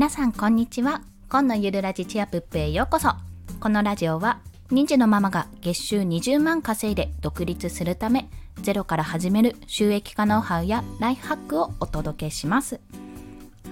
皆さんこんにちは。今のゆるラジチアプップへようこそ。このラジオは2児のママが月収20万稼いで独立するためゼロから始める収益化ノウハウやライフハックをお届けします。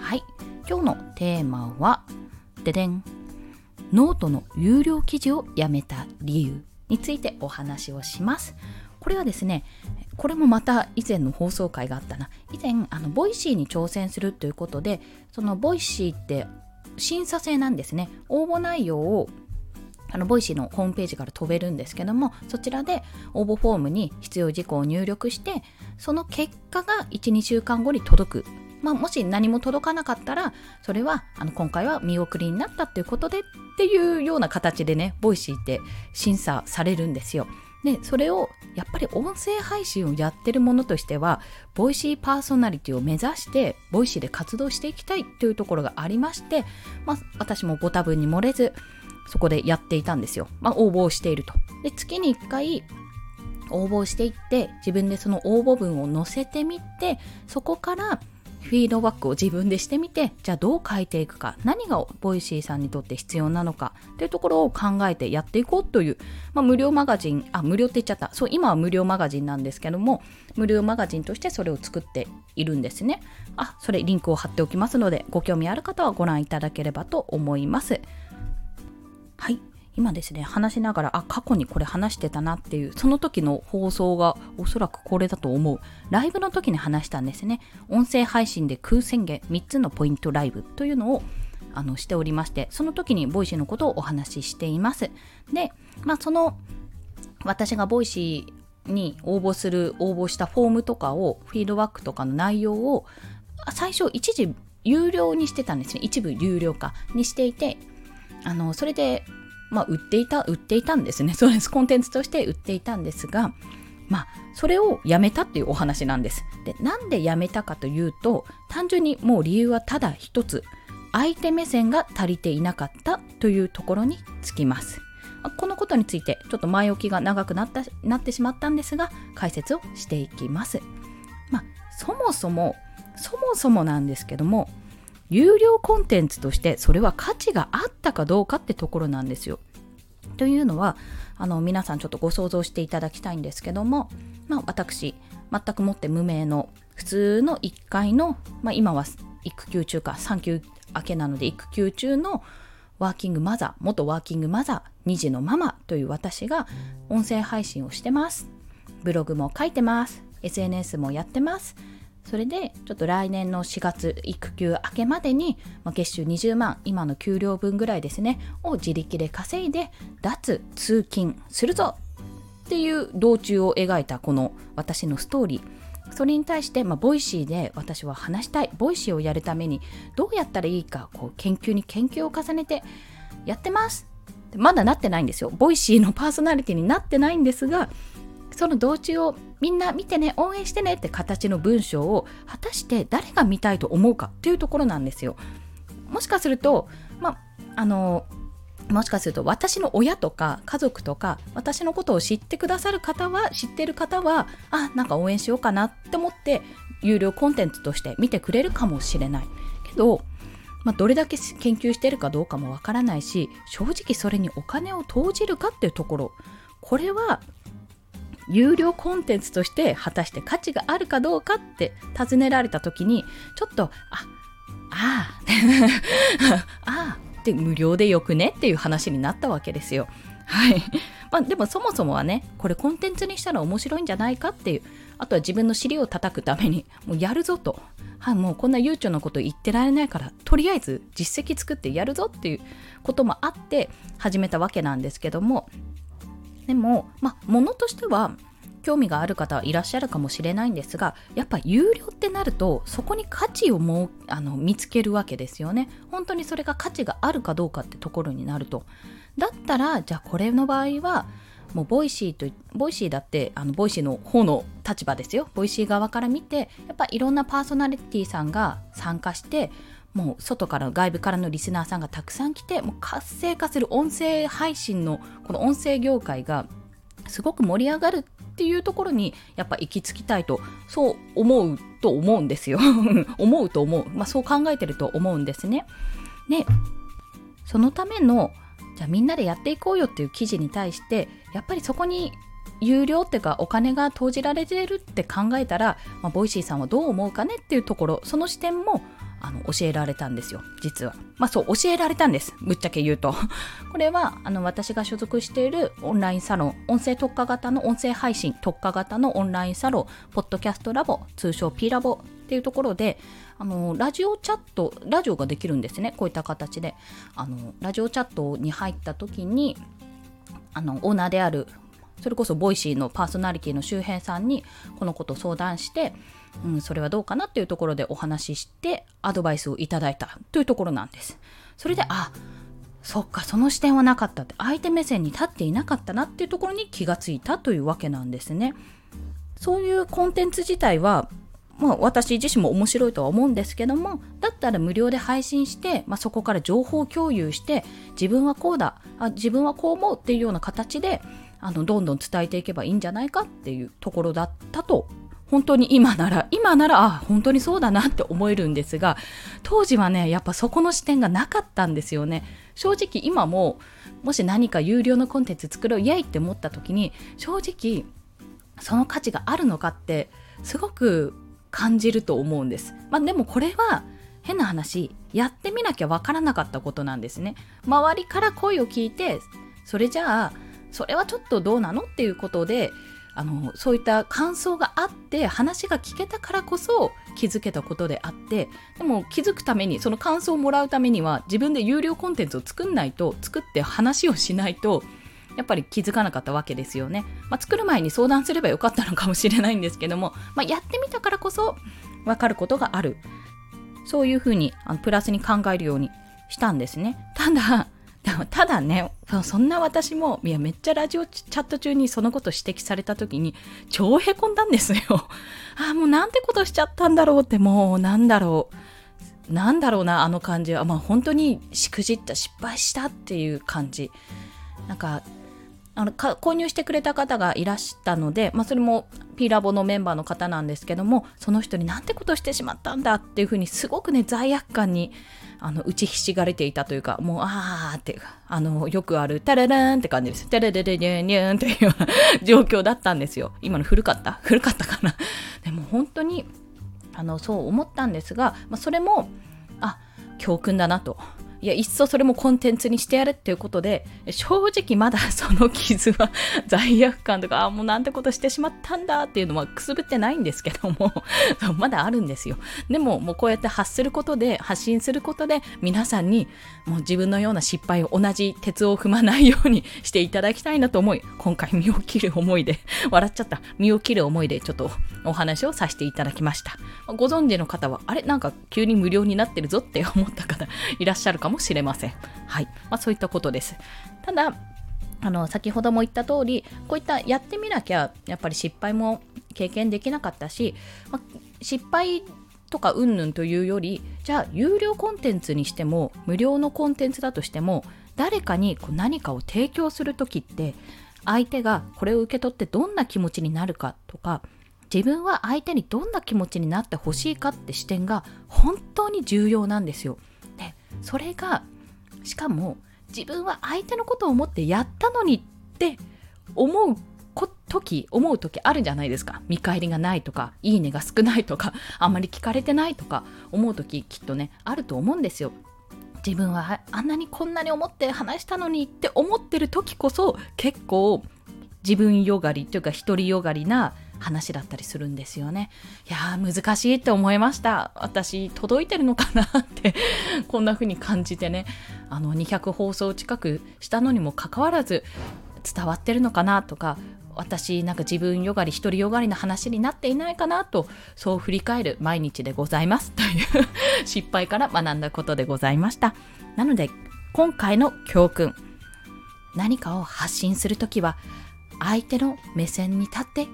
はい。今日のテーマはででん。ノートの有料記事をやめた理由についてお話をします。これはですねこれもまた以前の放送回があったな。以前あの Voicyに挑戦するということでその Voicyって審査制なんですね。応募内容をあの Voicyのホームページから飛べるんですけどもそちらで応募フォームに必要事項を入力してその結果が12週間後に届く。まあ、もし何も届かなかったらそれはあの今回は見送りになったっていうことでっていうような形でね Voicyって審査されるんですよ。でそれをやっぱり音声配信をやってるものとしてはVoicyパーソナリティを目指して Voicyで活動していきたいというところがありまして、まあ、私もご多分に漏れずそこでやっていたんですよ、まあ、応募をしていると。で月に1回応募していって自分でその応募文を載せてみてそこからフィードバックを自分でしてみてじゃあどう変えていくか何が Voicyさんにとって必要なのかというところを考えてやっていこうという、まあ、無料マガジンあ無料って言っちゃった。そう今は無料マガジンなんですけども無料マガジンとしてそれを作っているんですね。あそれリンクを貼っておきますのでご興味ある方はご覧いただければと思います。はい。今ですね話しながらあ過去にこれ話してたなっていうその時の放送がおそらくこれだと思う。ライブの時に話したんですね。音声配信で空宣言3つのポイントライブというのをあのしておりましてその時に Voicyのことをお話ししています。でまあその私が Voicyに応募する応募したフォームとかをフィードバックとかの内容を最初一時有料にしてたんですね。一部有料化にしていてあのそれでまあ、売っていた、売っていたんですね。そうです。コンテンツとして売っていたんですが、まあ、それをやめたっていうお話なんです。で、なんでやめたかというと、単純にもう理由はただ一つ、相手目線が足りていなかったというところにつきます。このことについてちょっと前置きが長くなったなってしまったんですが解説をしていきます。まあ、そもそもそもそもなんですけども有料コンテンツとしてそれは価値があったかどうかってところなんですよ。というのはあの皆さんちょっとご想像していただきたいんですけども、まあ、私全くもって無名の普通の1階の、まあ、今は育休中か産休明けなので育休中のワーキングマザー元ワーキングマザー2児のママという私が音声配信をしてます。ブログも書いてます。SNS もやってます。それでちょっと来年の4月育休明けまでに、まあ、月収20万今の給料分ぐらいですねを自力で稼いで脱通勤するぞっていう道中を描いたこの私のストーリー。それに対して、まあ、 Voicyで私は話したい。 Voicyをやるためにどうやったらいいかこう研究に研究を重ねてやってます。まだなってないんですよ。 Voicyのパーソナリティになってないんですがその道中をみんな見てね応援してねって形の文章を果たして誰が見たいと思うかっていうところなんですよ。もしかするとまああのもしかすると私の親とか家族とか私のことを知ってくださる方は知ってる方はあなんか応援しようかなって思って有料コンテンツとして見てくれるかもしれないけど、まあ、どれだけ研究してるかどうかもわからないし正直それにお金を投じるかっていうところこれは有料コンテンツとして果たして価値があるかどうかって尋ねられた時にちょっとああああって無料でよくねっていう話になったわけですよ。はい。まあでもそもそもはね、これコンテンツにしたら面白いんじゃないかっていう、あとは自分の尻を叩くために、もうやるぞと。はい、もうこんな悠長なこと言ってられないから、とりあえず実績作ってやるぞっていうこともあって始めたわけなんですけども、でも、まあ、ものとしては興味がある方はいらっしゃるかもしれないんですがやっぱ有料ってなるとそこに価値をもうあの見つけるわけですよね。本当にそれが価値があるかどうかってところになると。だったらじゃあこれの場合はもう Voicyと Voicyだってあの Voicyの方の立場ですよ。 Voicy側から見てやっぱいろんなパーソナリティーさんが参加してもう外から外部からのリスナーさんがたくさん来てもう活性化する音声配信のこの音声業界がすごく盛り上がるっていうところにやっぱ行き着きたいとそう思うと思うんですよ。思うと思う、まあ、そう考えてると思うんですね。でそのためのじゃあみんなでやっていこうよっていう記事に対してやっぱりそこに有料っていうかお金が投じられてるって考えたら、まあ、 Voicyさんはどう思うかねっていうところその視点もあの教えられたんですよ。実は。まあそう教えられたんです。ぶっちゃけ言うと。これはあの私が所属しているオンラインサロン音声特化型の音声配信特化型のオンラインサロンポッドキャストラボ通称 P ラボっていうところであのラジオチャットラジオができるんですね。こういった形で。あのラジオチャットに入った時にあのオーナーであるそれこそ Voicyのパーソナリティの周平さんにこのこと相談して、うん、それはどうかなっていうところでお話ししてアドバイスをいただいたというところなんです。それであそっかその視点はなかったって相手目線に立っていなかったなっていうところに気がついたというわけなんですね。そういうコンテンツ自体はまあ、私自身も面白いとは思うんですけどもだったら無料で配信して、まあ、そこから情報共有して自分はこうだあ自分はこう思うっていうような形であのどんどん伝えていけばいいんじゃないかっていうところだったと本当に今なら今ならあ本当にそうだなって思えるんですが当時はねやっぱそこの視点がなかったんですよね正直今ももし何か有料のコンテンツ作ろうイエイって思った時に正直その価値があるのかってすごく感じると思うんです。まあ、でもこれは変な話やってみなきゃわからなかったことなんですね。周りから声を聞いてそれじゃあそれはちょっとどうなのっていうことであのそういった感想があって話が聞けたからこそ気づけたことであってでも気づくためにその感想をもらうためには自分で有料コンテンツを作んないと作って話をしないとやっぱり気づかなかったわけですよね。まあ、作る前に相談すればよかったのかもしれないんですけども、まあ、やってみたからこそ分かることがある。そういうふうにあのプラスに考えるようにしたんですね。ただ、ただね、そんな私も、いや、めっちゃラジオチャット中にそのこと指摘された時に、超へこんだんですよ。ああ、もうなんてことしちゃったんだろうって、もう、なんだろう。なんだろうな、あの感じは。まあ、本当にしくじった、失敗したっていう感じ。なんか、あの購入してくれた方がいらしたので、まあ、それも P ラボのメンバーの方なんですけどもその人になんてことしてしまったんだっていうふうにすごくね罪悪感にあの打ちひしがれていたというかもうあーってあのよくあるタララーンって感じです。タラララニュンニューンっていうような状況だったんですよ。今の古かった？古かったかな？でも本当にあのそう思ったんですが、まあ、それもあ教訓だなと。いや、いっそそれもコンテンツにしてやれっていうことで、正直まだ その傷は罪悪感とか、ああ、もうなんてことしてしまったんだっていうのはくすぶってないんですけども まだあるんですよ。でも、もうこうやって発することで、発信することで、皆さんにもう自分のような失敗を同じ鉄を踏まないようにしていただきたいなと思い、今回身を切る思いで、笑っちゃった、身を切る思いでちょっとお話をさせていただきました。ご存知の方は、あれ？なんか急に無料になってるぞって思った方いらっしゃるかかもしれません。はい。まあ、そういったことです。ただ、あの先ほども言った通りこういったやってみなきゃやっぱり失敗も経験できなかったし、まあ、失敗とかうんぬんというよりじゃあ有料コンテンツにしても無料のコンテンツだとしても誰かにこう何かを提供する時って相手がこれを受け取ってどんな気持ちになるかとか自分は相手にどんな気持ちになってほしいかって視点が本当に重要なんですよ。それがしかも自分は相手のことを思ってやったのにって思う時思う時あるじゃないですか。見返りがないとかいいねが少ないとかあんまり聞かれてないとか思う時きっとねあると思うんですよ。自分はあんなにこんなに思って話したのにって思ってる時こそ結構自分よがりというか独りよがりな話だったりするんですよね。いやー難しいって思いました。私届いてるのかなってこんな風に感じてねあの200放送近くしたのにもかかわらず伝わってるのかなとか私なんか自分よがり独りよがりの話になっていないかなとそう振り返る毎日でございますという失敗から学んだことでございましたなので今回の教訓何かを発信するときは相手の目線に立って考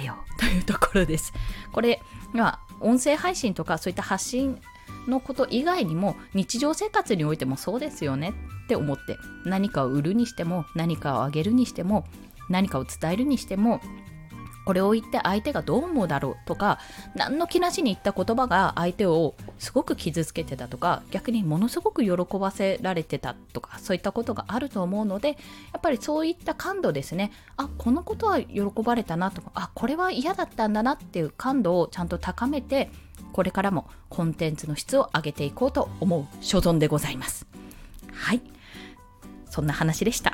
えようというところです。これは音声配信とかそういった発信のこと以外にも日常生活においてもそうですよねって思って何かを売るにしても何かをあげるにしても何かを伝えるにしてもこれを言って相手がどう思うだろうとか何の気なしに言った言葉が相手をすごく傷つけてたとか逆にものすごく喜ばせられてたとかそういったことがあると思うのでやっぱりそういった感度ですねあこのことは喜ばれたなとかあこれは嫌だったんだなっていう感度をちゃんと高めてこれからもコンテンツの質を上げていこうと思う所存でございます。はいそんな話でした。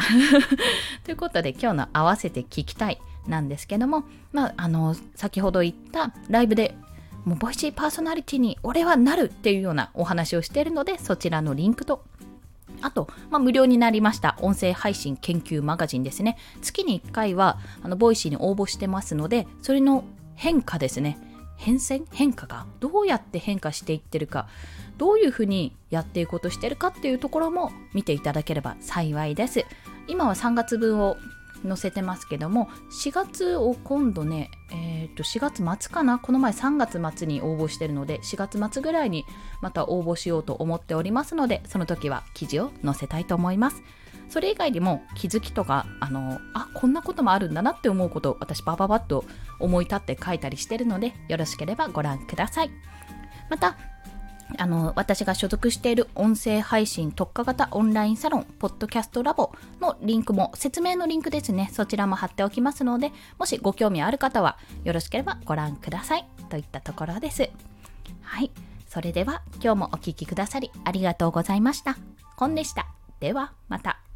ということで今日の合わせて聞きたいなんですけども、まあ、あの先ほど言ったライブでもう Voicyパーソナリティに俺はなるっていうようなお話をしているのでそちらのリンクとあと、まあ、無料になりました音声配信研究マガジンですね。月に1回はあの Voicyに応募してますのでそれの変化ですね。変遷？変化が？どうやって変化していってるか？どういうふうにやっていこうとしてるかっていうところも見ていただければ幸いです。今は3月分を載せてますけども4月を今度ね、えー、と4月末かな？この前3月末に応募してるので4月末ぐらいにまた応募しようと思っておりますのでその時は記事を載せたいと思います。それ以外にも気づきとかあのあこんなこともあるんだなって思うことを私バババッと思い立って書いたりしてるのでよろしければご覧ください。またあの私が所属している音声配信特化型オンラインサロン、ポッドキャストラボのリンクも、説明のリンクですね、そちらも貼っておきますので、もしご興味ある方はよろしければご覧ください。といったところです。はい。それでは今日もお聴きくださりありがとうございました。コンでした。ではまた。